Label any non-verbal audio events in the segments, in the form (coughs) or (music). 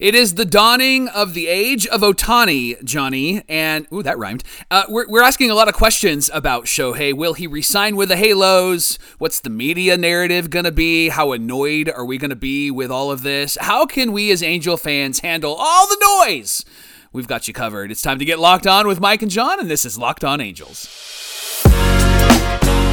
It is the dawning of the age of Otani, Johnny, and ooh, that rhymed. Uh, we're, we're asking a lot of questions about Shohei. Will he resign with the Halos? What's the media narrative gonna be? How annoyed are we gonna be with all of this? How can we as Angel fans handle all the noise? We've got you covered. It's time to get locked on with Mike and John, and this is Locked On Angels.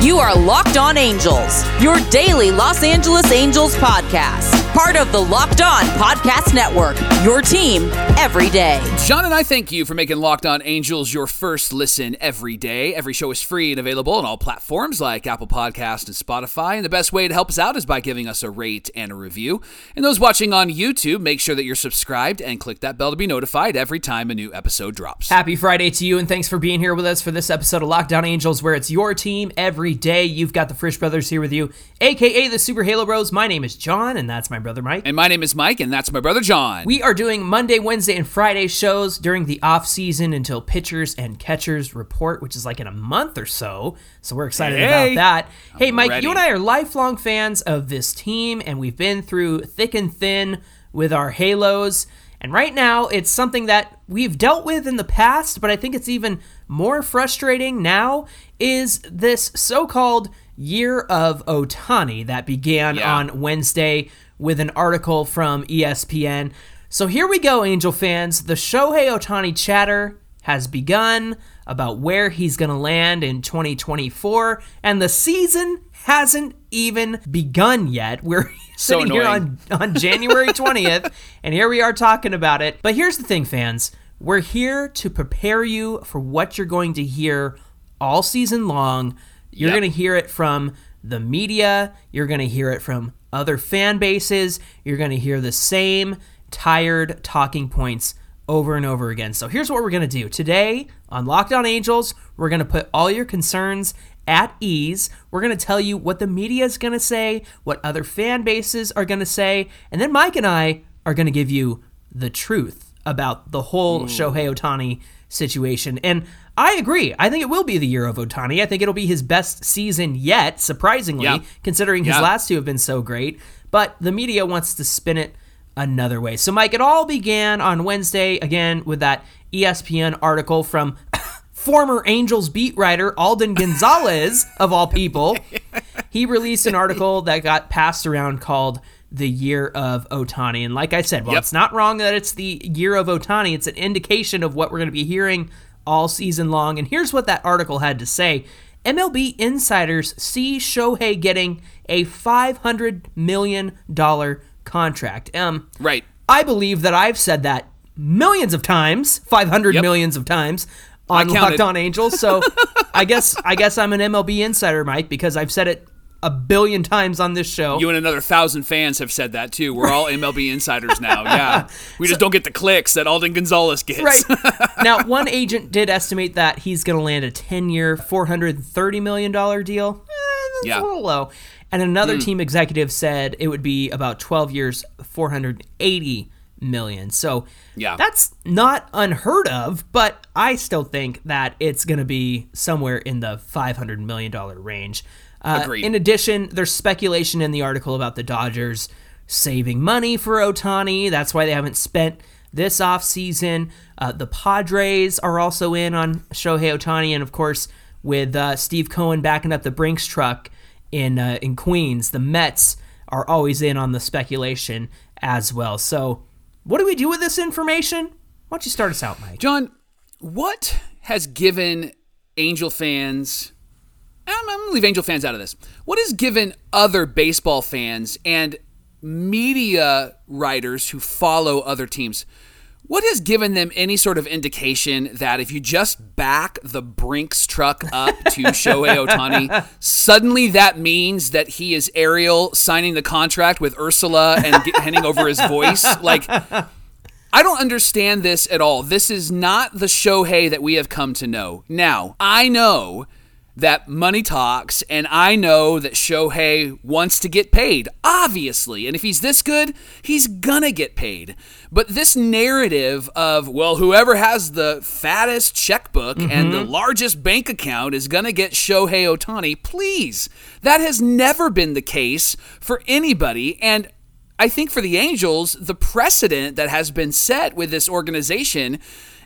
You are Locked On Angels, your daily Los Angeles Angels podcast. Part of the Locked On Podcast Network, your team every day. John and I thank you for making Locked On Angels your first listen every day. Every show is free and available on all platforms like Apple Podcast and Spotify. And the best way to help us out is by giving us a rate and a review. And those watching on YouTube, make sure that you're subscribed and click that bell to be notified every time a new episode drops. Happy Friday to you, and thanks for being here with us for this episode of Locked On Angels, where it's your team every day. You've got the Frisch Brothers here with you, aka the Super Halo Bros. My name is John, and that's my brother Mike. And my name is Mike, and that's my brother John. We are doing Monday, Wednesday, and Friday shows during the off season until pitchers and catchers report, which is like in a month or so. So we're excited Hey. about that. hey, Mike, ready. you and I are lifelong fans of this team, and we've been through thick and thin with our Halos. And right now, it's something that we've dealt with in the past, but I think it's even more frustrating now is this so-called year of Otani that began Yeah. on Wednesday with an article from ESPN. So here we go, Angel fans. The Shohei Otani chatter has begun about where he's going to land in 2024, and the season hasn't even begun yet. (laughs) We're So sitting here on, on January (laughs) 20th, and here we are talking about it. But here's the thing, fans. We're here to prepare you for what you're going to hear all season long. You're Yep. going to hear it from the media, you're going to hear it from other fan bases, you're going to hear the same tired talking points over and over again. So here's what we're going to do. Today on Locked On Angels, we're going to put all your concerns at ease. We're going to tell you what the media is going to say, what other fan bases are going to say, and then Mike and I are going to give you the truth about the whole hmm. Shohei Otani situation. And I agree. I think it will be the year of Otani. I think it'll be his best season yet, surprisingly, Yeah. considering his Yeah. last two have been so great. But the media wants to spin it another way. So, Mike, it all began on Wednesday again with that ESPN article from (coughs) former Angels beat writer Alden Gonzalez, of all people. (laughs) He released an article that got passed around called The Year of Otani. And like I said, well, Yep. it's not wrong that it's the year of Otani, it's an indication of what we're going to be hearing all season long. And here's what that article had to say. MLB insiders see Shohei getting a $500 million contract. Um, Right. I believe that I've said that millions of times, five hundred Yep. millions of times on. Locked On Angels. So (laughs) I guess I guess I'm an MLB insider, Mike, because I've said it a billion times on this show. You and another thousand fans have said that too. We're all MLB (laughs) insiders now. Yeah. We just don't get the clicks that Alden Gonzalez gets. Right. (laughs) now, one agent did estimate that he's going to land a 10 year, $430 million deal. Eh, that's Yeah. a little low. And another team executive said it would be about 12 years, 480 million. So Yeah. that's not unheard of, but I still think that it's going to be somewhere in the $500 million range. Uh, Agreed. In addition, there's speculation in the article about the Dodgers saving money for Otani. That's why they haven't spent this offseason. Uh, the Padres are also in on Shohei Otani, and of course, with uh, Steve Cohen backing up the Brinks truck in uh, in Queens, the Mets are always in on the speculation as well. So, what do we do with this information? Why don't you start us out, Mike? John, what has given Angel fans, I'm, going to leave Angel fans out of this. What has given other baseball fans and media writers who follow other teams, what has given them any sort of indication that if you just back the Brinks truck up to (laughs) Shohei Otani, suddenly that means that he is Ariel signing the contract with Ursula and get, handing over his voice? Like, I don't understand this at all. This is not the Shohei that we have come to know. Now, I know that money talks, and I know that Shohei wants to get paid, obviously. And if he's this good, he's gonna get paid. But this narrative of, well, whoever has the fattest checkbook mm-hmm. and the largest bank account is gonna get Shohei Otani, please. That has never been the case for anybody. And I think for the Angels, the precedent that has been set with this organization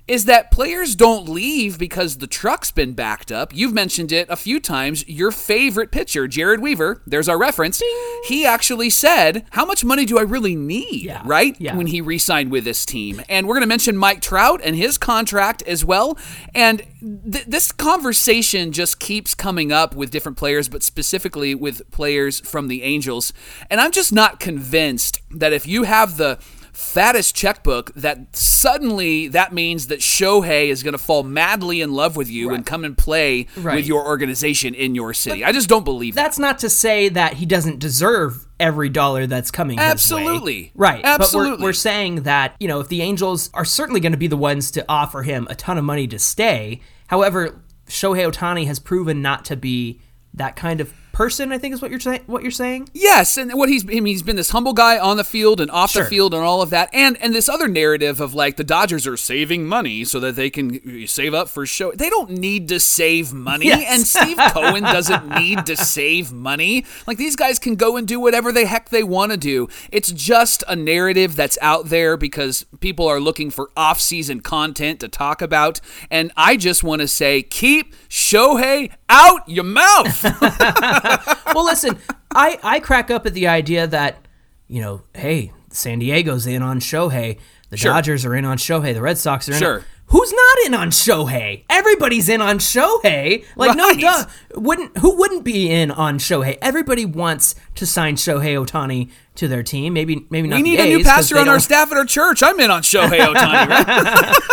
is that players don't leave because the truck's been backed up. You've mentioned it a few times. Your favorite pitcher, Jered Weaver, there's our reference. He actually said, How much money do I really need? Yeah. Right? Yeah. When he re signed with this team. And we're going to mention Mike Trout and his contract as well. And th- this conversation just keeps coming up with different players, but specifically with players from the Angels. And I'm just not convinced that if you have the fattest checkbook that suddenly that means that Shohei is going to fall madly in love with you and come and play Right. with your organization in your city. I just don't believe that. That's not to say that he doesn't deserve every dollar that's coming his way. Absolutely. Right. But Absolutely. we're, we're saying that, you know, if the Angels are certainly going to be the ones to offer him a ton of money to stay. However, Shohei Otani has proven not to be that kind of person, I think is what you're saying what you're saying. Yes, and what he's I mean, he's been this humble guy on the field and off Sure. the field and all of that, and and this other narrative of like the Dodgers are saving money so that they can uh, save up for show. They don't need to save money, Yes. and Steve (laughs) Cohen doesn't need to save money. Like these guys can go and do whatever the heck they want to do. It's just a narrative that's out there because people are looking for off-season content to talk about, and I just want to say, keep Shohei out your mouth. (laughs) (laughs) well, listen, I, I crack up at the idea that, you know, hey, San Diego's in on Shohei, the Sure. Dodgers are in on Shohei, the Red Sox are in. Sure. On, who's not in on Shohei? Everybody's in on Shohei. Like no Right. duh. Wouldn't who wouldn't be in on Shohei? Everybody wants to sign Shohei Otani to their team. Maybe maybe not. We need a new pastor on our staff at our church. I'm in on Shohei Otani, right? (laughs)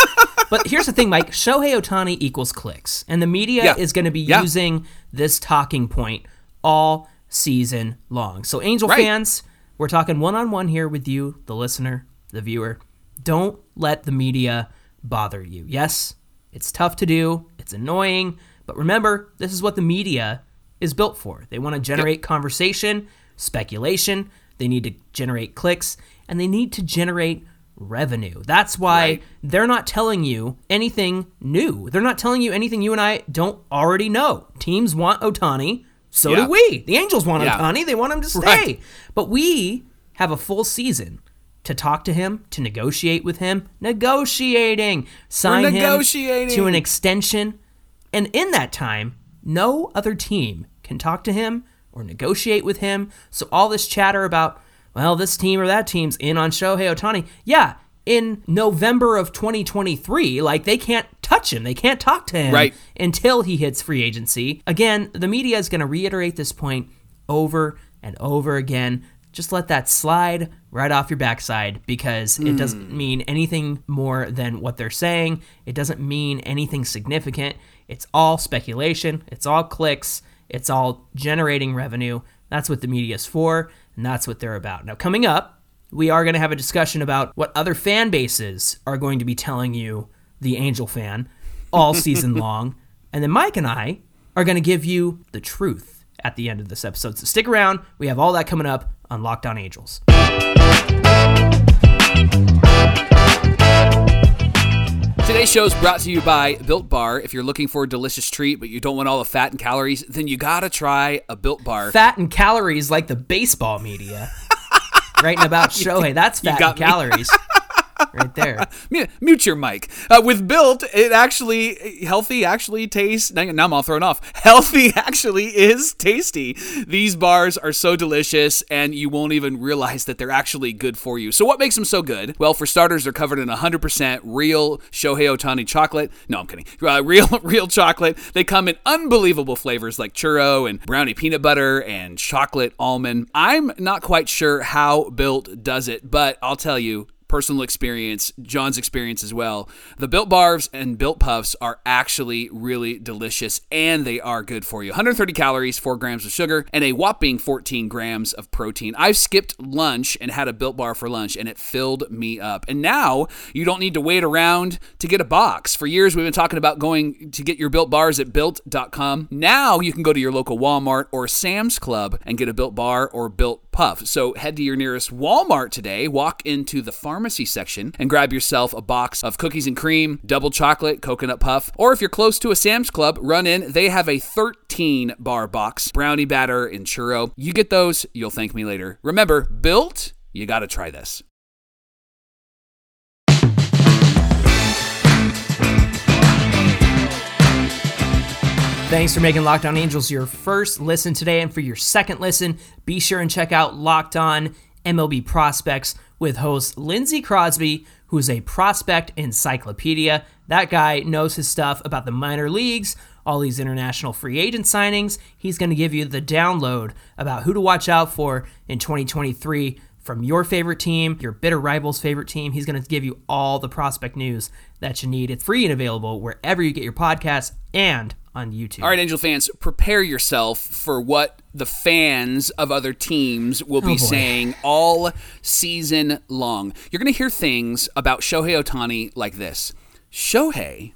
But here's the thing, Mike. Shohei Otani equals clicks, and the media Yeah. is going to be Yeah. using this talking point all season long. So, Angel Right. fans, we're talking one on one here with you, the listener, the viewer. Don't let the media bother you. Yes, it's tough to do, it's annoying, but remember, this is what the media is built for. They want to generate conversation, speculation, they need to generate clicks, and they need to generate revenue. That's why Right. they're not telling you anything new. They're not telling you anything you and I don't already know. Teams want Otani, so Yeah. do we. The Angels want Yeah. Otani, they want him to stay. Right. But we have a full season to talk to him, to negotiate with him, negotiating, sign him to an extension. And in that time, no other team can talk to him or negotiate with him. So all this chatter about, well, this team or that team's in on Shohei Otani. Yeah, in November of 2023, like they can't touch him. They can't talk to him Right. until he hits free agency. Again, the media is going to reiterate this point over and over again. Just let that slide right off your backside because it doesn't hmm. mean anything more than what they're saying. It doesn't mean anything significant. It's all speculation, it's all clicks, it's all generating revenue. That's what the media is for, and that's what they're about. Now, coming up, we are going to have a discussion about what other fan bases are going to be telling you, the Angel fan, all season (laughs) long. And then Mike and I are going to give you the truth at the end of this episode. So stick around. We have all that coming up on Locked On Angels. Today's show is brought to you by Built Bar. If you're looking for a delicious treat, but you don't want all the fat and calories, then you gotta try a Built Bar. Fat and calories like the baseball media. Writing about (laughs) Shohei. That's fat and got me. calories. (laughs) right there. (laughs) Mute- your mic. Uh, with Built, it actually healthy actually tastes. Now now I'm all thrown off. (laughs) Healthy actually is tasty. These bars are so delicious, and you won't even realize that they're actually good for you. So what makes them so good? Well, for starters, they're covered in 100% real Shohei Otani chocolate. No, I'm kidding. Uh, (laughs) real real chocolate. They come in unbelievable flavors like churro and brownie peanut butter and chocolate almond. I'm not quite sure how Built does it, but I'll tell you personal experience, John's experience as well. The Built Bars and Built Puffs are actually really delicious and they are good for you. 130 calories, 4 grams of sugar, and a whopping 14 grams of protein. I've skipped lunch and had a Built Bar for lunch and it filled me up. And now you don't need to wait around to get a box. For years, we've been talking about going to get your Built Bars at built.com. Now you can go to your local Walmart or Sam's Club and get a Built Bar or Built Puff. So head to your nearest Walmart today, walk into the pharmacy section, and grab yourself a box of cookies and cream, double chocolate, coconut puff. Or if you're close to a Sam's Club, run in. They have a 13 bar box, brownie batter and churro. You get those, you'll thank me later. Remember, built You got to try this. Thanks for making Locked On Angels your first listen today. And for your second listen, be sure and check out Locked On MLB Prospects with host Lindsey Crosby, who is a prospect encyclopedia. That guy knows his stuff about the minor leagues, all these international free agent signings. He's going to give you the download about who to watch out for in 2023 from your favorite team, your bitter rival's favorite team. He's going to give you all the prospect news that you need. It's free and available wherever you get your podcasts and on YouTube. All right, Angel fans, prepare yourself for what the fans of other teams will be oh, boy. saying all season long. You're going to hear things about Shohei Otani like this Shohei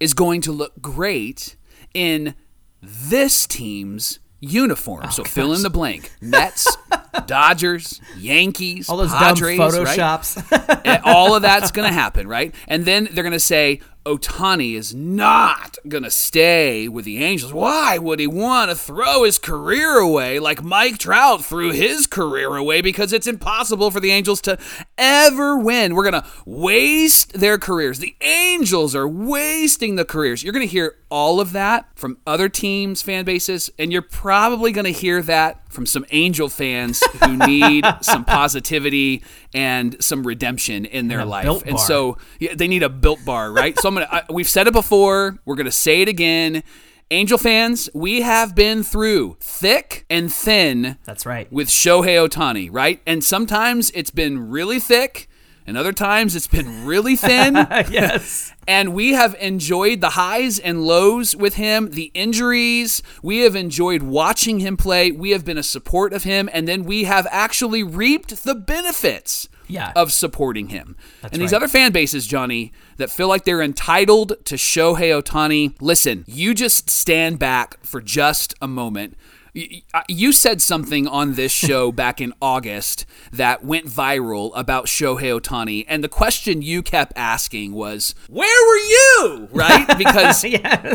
is going to look great in this team's uniform. Oh, so fill in the blank Mets, (laughs) Dodgers, Yankees, all those Padres, dumb right? photoshops. And all of that's (laughs) going to happen, right? And then they're going to say Otani is not going to stay with the Angels. Why would he want to throw his career away like Mike Trout threw his career away? Because it's impossible for the Angels to ever win. We're going to waste their careers. The Angels are wasting the careers. You're going to hear all of that from other teams' fan bases, and you're probably going to hear that from some Angel fans who need (laughs) some positivity and some redemption in their a life. And so yeah, they need a built bar, right? so I'm gonna. I, we've said it before. We're gonna say it again. Angel fans, we have been through thick and thin That's right. with Shohei Otani, right? And sometimes it's been really thick, and other times it's been really thin. (laughs) yes. And we have enjoyed the highs and lows with him, the injuries. We have enjoyed watching him play. We have been a support of him. And then we have actually reaped the benefits Yeah. of supporting him. and these right. other fan bases, Johnny, that feel like they're entitled to Shohei Otani, listen, you just stand back for just a moment. Y- uh, You said something on this (laughs) show back in August that went viral about Shohei Otani, and the question you kept asking was, "Where were you?" Right? (laughs) Because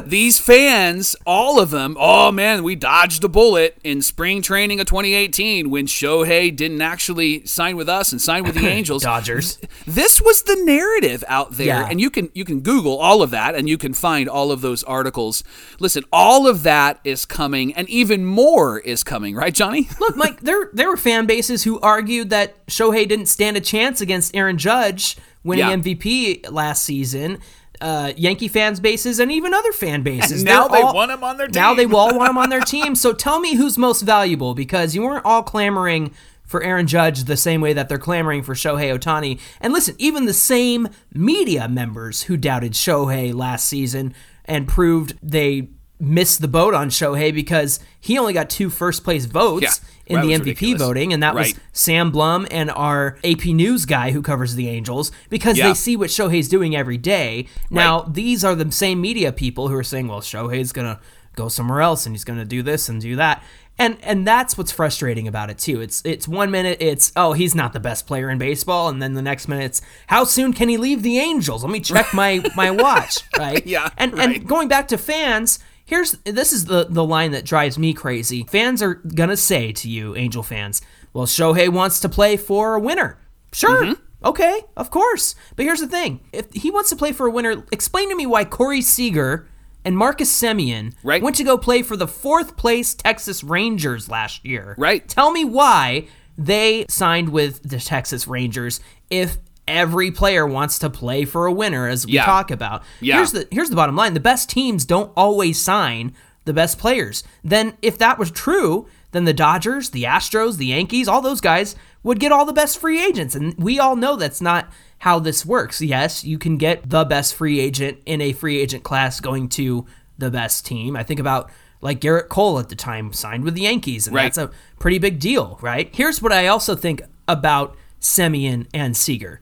these fans, all of them, oh man, we dodged a bullet in spring training of 2018 when Shohei didn't actually sign with us and sign with the (laughs) Angels. Dodgers. This was the narrative out there, Yeah. and you can you can Google all of that, and you can find all of those articles. Listen, all of that is coming, and even more is coming, right, Johnny? (laughs) Look, Mike, there there were fan bases who argued that Shohei didn't stand a chance against Aaron Judge winning Yeah. MVP last season. Uh, Yankee fans bases and even other fan bases. And now They're they all- want him on their Now they team. all want him on their (laughs) team. So tell me who's most valuable because you weren't all clamoring for Aaron Judge the same way that they're clamoring for Shohei Otani. And listen, even the same media members who doubted Shohei last season and proved they missed the boat on Shohei because he only got two first place votes Yeah, in the MVP ridiculous. voting, and that Right. was Sam Blum and our AP News guy who covers the Angels because Yeah. they see what Shohei's doing every day. Now, these are the same media people who are saying, well, Shohei's going to go somewhere else and he's going to do this and do that. And and that's what's frustrating about it too. It's it's one minute it's oh he's not the best player in baseball, and then the next minute it's how soon can he leave the Angels? Let me check my my (laughs) watch, right? Yeah, And right. and going back to fans, here's this is the the line that drives me crazy. Fans are gonna say to you, Angel fans, well, Shohei wants to play for a winner. Sure. Mm-hmm. Okay, of course. But here's the thing: if he wants to play for a winner, explain to me why Corey Seager and Marcus Semien Right. went to go play for the fourth place Texas Rangers last year. Right. Tell me why they signed with the Texas Rangers if every player wants to play for a winner, as we Yeah. talk about. Yeah. Here's the here's the bottom line: the best teams don't always sign the best players. Then, if that was true, then the Dodgers, the Astros, the Yankees, all those guys would get all the best free agents, and we all know that's not how this works. Yes, you can get the best free agent in a free agent class going to the best team. I think about like Gerrit Cole at the time signed with the Yankees, and Right. that's a pretty big deal, right? Here's what I also think about Semien and Seager.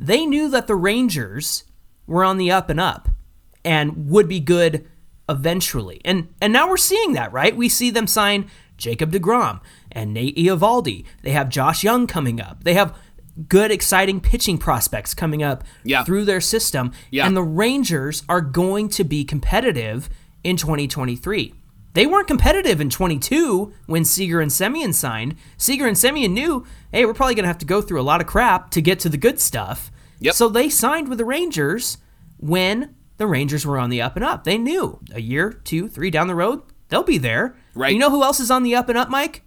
They knew that the Rangers were on the up and up and would be good eventually. And and now we're seeing that, right? We see them sign Jacob DeGrom and Nate Eovaldi. They have Josh Jung coming up. They have good exciting pitching prospects coming up Yeah. through their system Yeah. and the Rangers are going to be competitive in 2023. They weren't competitive in 22 when Seager and Semien signed. Seager and Semien knew, hey, we're probably going to have to go through a lot of crap to get to the good stuff. Yep. So they signed with the Rangers when the Rangers were on the up and up. They knew a year, two, three down the road, they'll be there. Right. You know who else is on the up and up, Mike?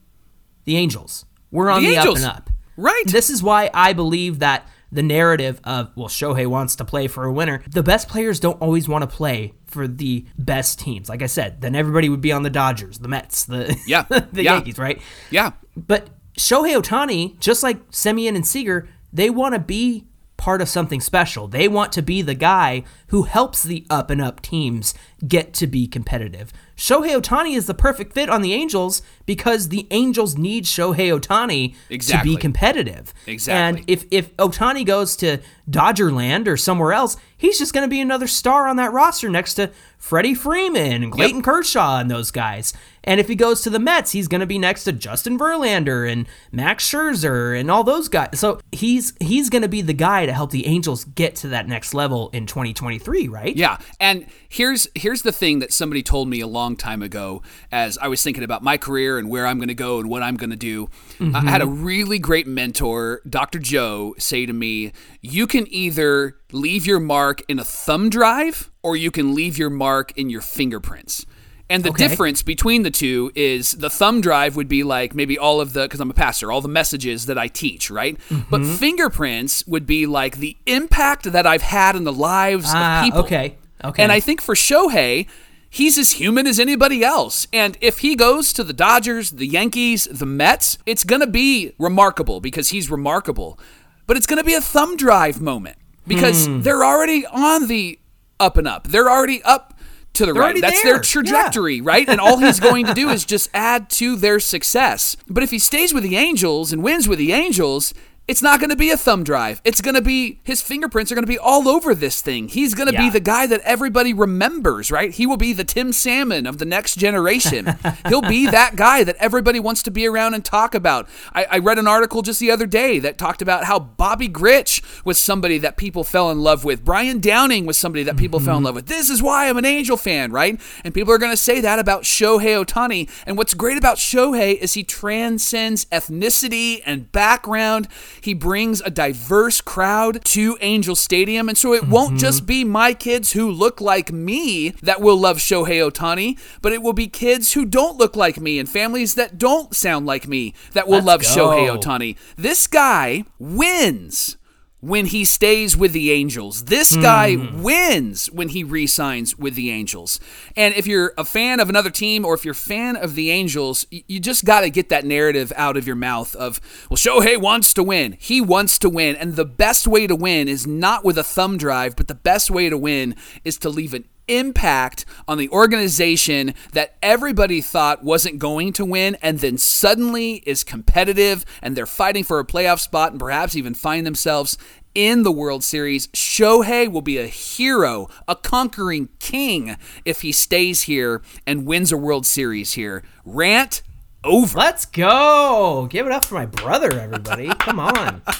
The Angels. We're on The the, up and up. Right. This is why I believe that the narrative of, well, Shohei wants to play for a winner, the best players don't always want to play for the best teams. Like I said, then everybody would be on the Dodgers, the Mets, the, Yeah. (laughs) the Yeah. Yankees, right? Yeah. But Shohei Otani, just like Semien and Seager, they want to be part of something special. They want to be the guy who helps the up and up teams get to be competitive. Shohei Otani is the perfect fit on the Angels because the Angels need Shohei Otani Exactly. to be competitive. Exactly. And if if Otani goes to Dodgerland or somewhere else, he's just going to be another star on that roster next to Freddie Freeman and Clayton Kershaw and those guys. And if he goes to the Mets, he's going to be next to Justin Verlander and Max Scherzer and all those guys. So he's he's going to be the guy to help the Angels get to that next level in 2023, right? Yeah, and here's here's the thing that somebody told me a long time ago as I was thinking about my career and where I'm going to go and what I'm going to do. I had a really great mentor, Dr. Joe, say to me, "You can either leave your mark in a thumb drive or you can leave your mark in your fingerprints." And the Okay. difference between the two is the thumb drive would be like maybe all of the, because I'm a pastor, all the messages that I teach, right? But Mm-hmm. fingerprints would be like the impact that I've had in the lives Ah, of people. okay. Okay. And I think for Shohei, he's as human as anybody else. And if he goes to the Dodgers, the Yankees, the Mets, it's going to be remarkable because he's remarkable. But it's going to be a thumb drive moment because Hmm. they're already on the up and up. They're already up to the right. That's there. their trajectory, right? And all he's going to do is just add to their success. But if he stays with the Angels and wins with the Angels, it's not going to be a thumb drive. It's going to be his fingerprints are going to be all over this thing. He's going to be the guy that everybody remembers, right? He will be the Tim Salmon of the next generation. (laughs) He'll be that guy that everybody wants to be around and talk about. I, I read an article just the other day that talked about how Bobby Grich was somebody that people fell in love with. Brian Downing was somebody that people fell in mm-hmm. love with. This is why I'm an Angel fan, right? And people are going to say that about Shohei Otani. And what's great about Shohei is he transcends ethnicity and background. He brings a diverse crowd to Angel Stadium. And so it won't mm-hmm. just be my kids who look like me that will love Shohei Otani, but it will be kids who don't look like me and families that don't sound like me that will Let's love go. Shohei Otani. This guy wins when he stays with the Angels. This guy hmm. wins when he re-signs with the Angels. And if you're a fan of another team or if you're a fan of the Angels, you just got to get that narrative out of your mouth of, well, Shohei wants to win. He wants to win. And the best way to win is not with a thumb drive, but the best way to win is to leave an impact on the organization that everybody thought wasn't going to win and then suddenly is competitive and they're fighting for a playoff spot and perhaps even find themselves in the World Series. Shohei will be a hero, a conquering king if he stays here and wins a World Series here. Rant over. Let's go. Give it up for my brother, everybody. Come on. (laughs)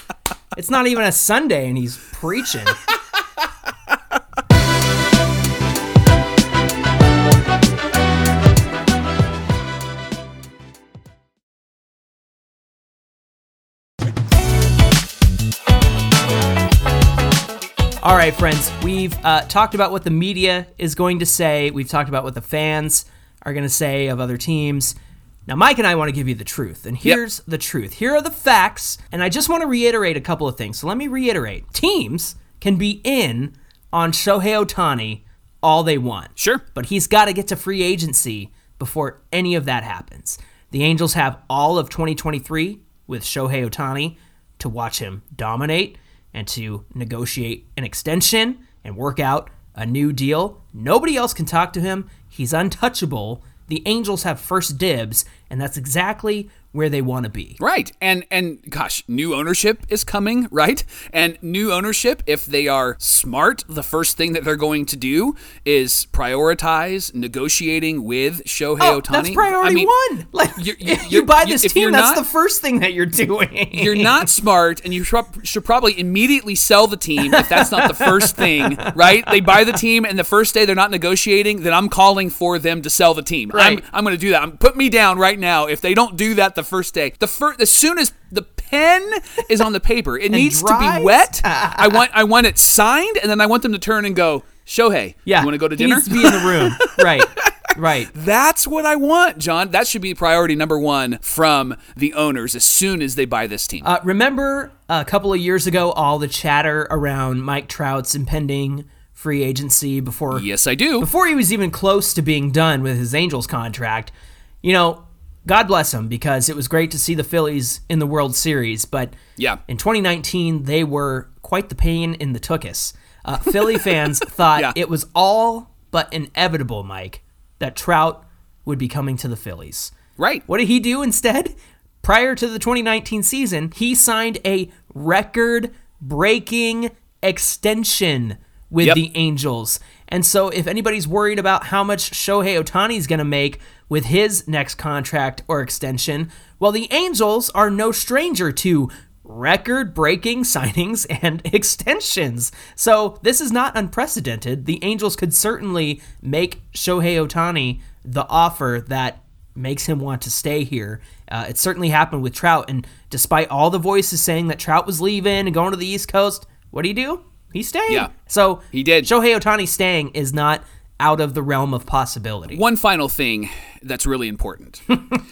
It's not even a Sunday and he's preaching. All right, friends, we've uh, talked about what the media is going to say. We've talked about what the fans are going to say of other teams. Now, Mike and I want to give you the truth, and here's the truth. Here are the facts, and I just want to reiterate a couple of things. So let me reiterate teams can be in on Shohei Otani all they want. Sure. But he's got to get to free agency before any of that happens. The Angels have all of 2023 with Shohei Otani to watch him dominate and to negotiate an extension and work out a new deal. Nobody else can talk to him. He's untouchable. The Angels have first dibs, and that's exactly where they want to be. Right. And and gosh, new ownership is coming, right? And new ownership, if they are smart, the first thing that they're going to do is prioritize negotiating with Shohei Oh, Otani. that's priority I mean, one. Like you- (laughs) you- if you buy this team, that's not- the first thing that you're doing. You're not smart, and you should should probably immediately sell the team if that's not the first (laughs) thing, right? They buy the team, and the first day they're not negotiating, then I'm calling for them to sell the team. Right. I'm, I'm going to do that. I'm, put me down right now if they don't do that the first day. The first, as soon as the pen is on the paper, it (laughs) needs to be wet. I want (laughs) I want it signed, and then I want them to turn and go, Shohei, yeah, you want to go to he dinner? needs to be in the room. (laughs) right, right. That's what I want, John. That should be priority number one from the owners as soon as they buy this team. Uh, remember a couple of years ago, all the chatter around Mike Trout's impending free agency before yes, I do. before he was even close to being done with his Angels contract. You know, God bless him because it was great to see the Phillies in the World Series, but Yeah. in 2019 they were quite the pain in the tuchus. Uh, Philly fans (laughs) thought Yeah. it was all but inevitable, Mike, that Trout would be coming to the Phillies. Right. What did he do instead? Prior to the 2019 season, he signed a record breaking extension with Yep. the Angels. And so, if anybody's worried about how much Shohei Otani is going to make with his next contract or extension, well, the Angels are no stranger to record breaking (laughs) signings and (laughs) extensions. So, this is not unprecedented. The Angels could certainly make Shohei Otani the offer that makes him want to stay here. Uh, it certainly happened with Trout, and despite all the voices saying that Trout was leaving and going to the East Coast, what do he do? He stayed. Yeah. So He did. Shohei Otani staying is not out of the realm of possibility. One final thing that's really important.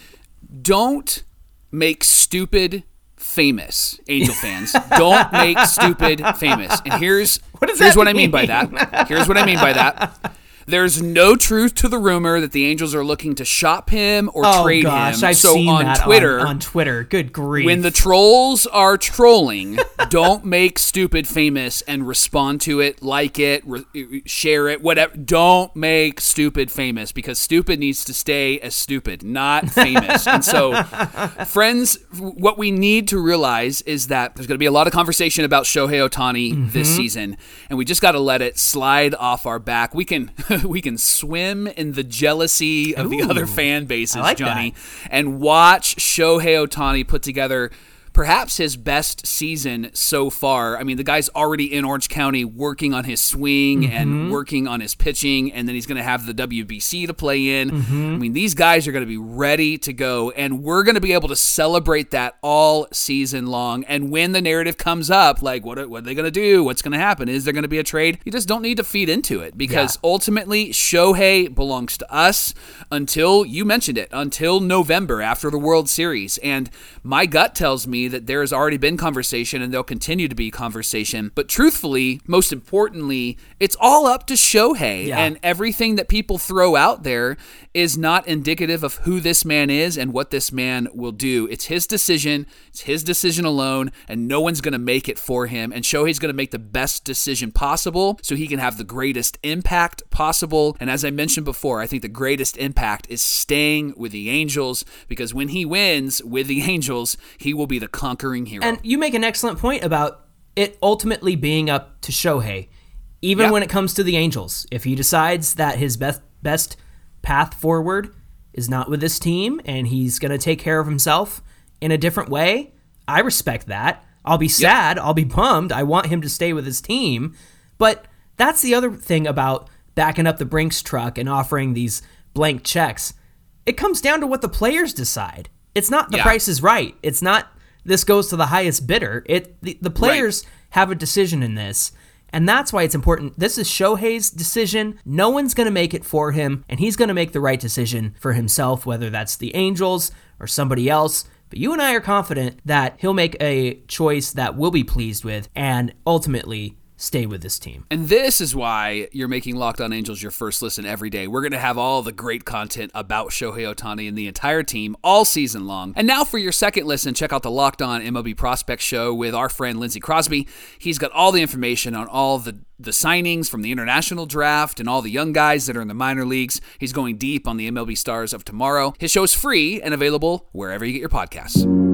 (laughs) Don't make stupid famous, Angel fans. Don't make stupid famous. And here's (laughs) does here's that what I mean by that. Here's what I mean by that. (laughs) There's no truth to the rumor that the Angels are looking to shop him or oh trade gosh, him. I've so seen on that Twitter, on, on Twitter. Good grief. when the trolls are trolling, (laughs) don't make stupid famous and respond to it, like it, re- share it, whatever. Don't make stupid famous because stupid needs to stay as stupid, not famous. and so, (laughs) friends, what we need to realize is that there's going to be a lot of conversation about Shohei Otani this mm-hmm. season, and we just got to let it slide off our back. We can (laughs) we can swim in the jealousy of the other fan bases, like Johnny and watch Shohei Otani put together perhaps his best season so far. I mean, the guy's already in Orange County working on his swing and mm-hmm. working on his pitching, and then he's going to have the WBC to play in. Mm-hmm. I mean, these guys are going to be ready to go, and we're going to be able to celebrate that all season long. And when the narrative comes up, like, what are, what are they going to do? What's going to happen? Is there going to be a trade? You just don't need to feed into it because ultimately, Shohei belongs to us until you mentioned it, until November after the World Series. And my gut tells me that there has already been conversation and there'll continue to be conversation. But truthfully, most importantly, it's all up to Shohei. Yeah. And everything that people throw out there is not indicative of who this man is and what this man will do. It's his decision, it's his decision alone, and no one's going to make it for him. And Shohei's going to make the best decision possible so he can have the greatest impact possible. And as I mentioned before, I think the greatest impact is staying with the Angels because when he wins with the (laughs) Angels, he will be the conquering hero. And you make an excellent point about it ultimately being up to Shohei, even Yeah. when it comes to the Angels. If he decides that his best best path forward is not with this team and he's going to take care of himself in a different way, I respect that. I'll be sad, I'll be bummed. I want him to stay with his team, but that's the other thing about backing up the Brinks truck and offering these blank checks. It comes down to what the players decide. It's not the Yeah. price is right. It's not this goes to the highest bidder. It the, the players have a decision in this. And that's why it's important. This is Shohei's decision. No one's going to make it for him, and he's going to make the right decision for himself, whether that's the Angels or somebody else. But you and I are confident that he'll make a choice that we'll be pleased with and ultimately stay with this team. And this is why you're making Locked On Angels your first listen every day. We're going to have all the great content about Shohei Ohtani and the entire team all season long. And now for your second listen, check out the Locked On MLB Prospect Show with our friend Lindsey Crosby. He's got all the information on all the the signings from the international draft and all the young guys that are in the minor leagues. He's going deep on the MLB stars of tomorrow. His show is free and available wherever you get your podcasts.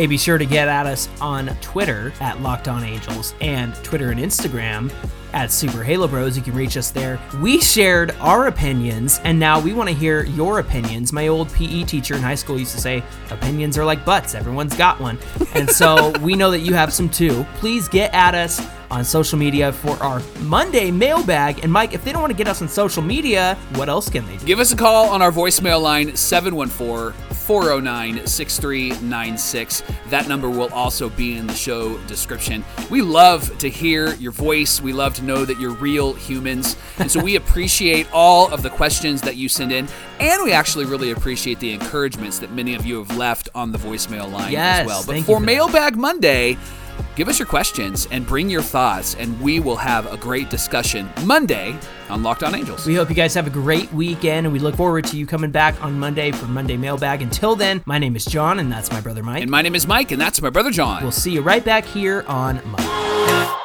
Hey, be sure to get at us on Twitter at Locked On Angels and Twitter and Instagram at Super Halo Bros. You can reach us there. We shared our opinions, and now we want to hear your opinions. My old PE teacher in high school used to say, opinions are like butts, everyone's got one. And so (laughs) we know that you have some too. Please get at us on social media for our Monday mailbag. And Mike, if they don't want to get us on social media, what else can they do? Give us a call on our voicemail line 714 409 6396. That number will also be in the show description. We love to hear your voice. We love to know that you're real humans. And so we (laughs) appreciate all of the questions that you send in. And we actually really appreciate the encouragements that many of you have left on the voicemail line Yes, as well. But for for. Mailbag Monday, Give us your questions and bring your thoughts, and we will have a great discussion Monday on Locked On Angels. We hope you guys have a great weekend, and we look forward to you coming back on Monday for Monday Mailbag. Until then, my name is John, and that's my brother Mike. and my name is Mike, and that's my brother John. We'll see you right back here on Monday.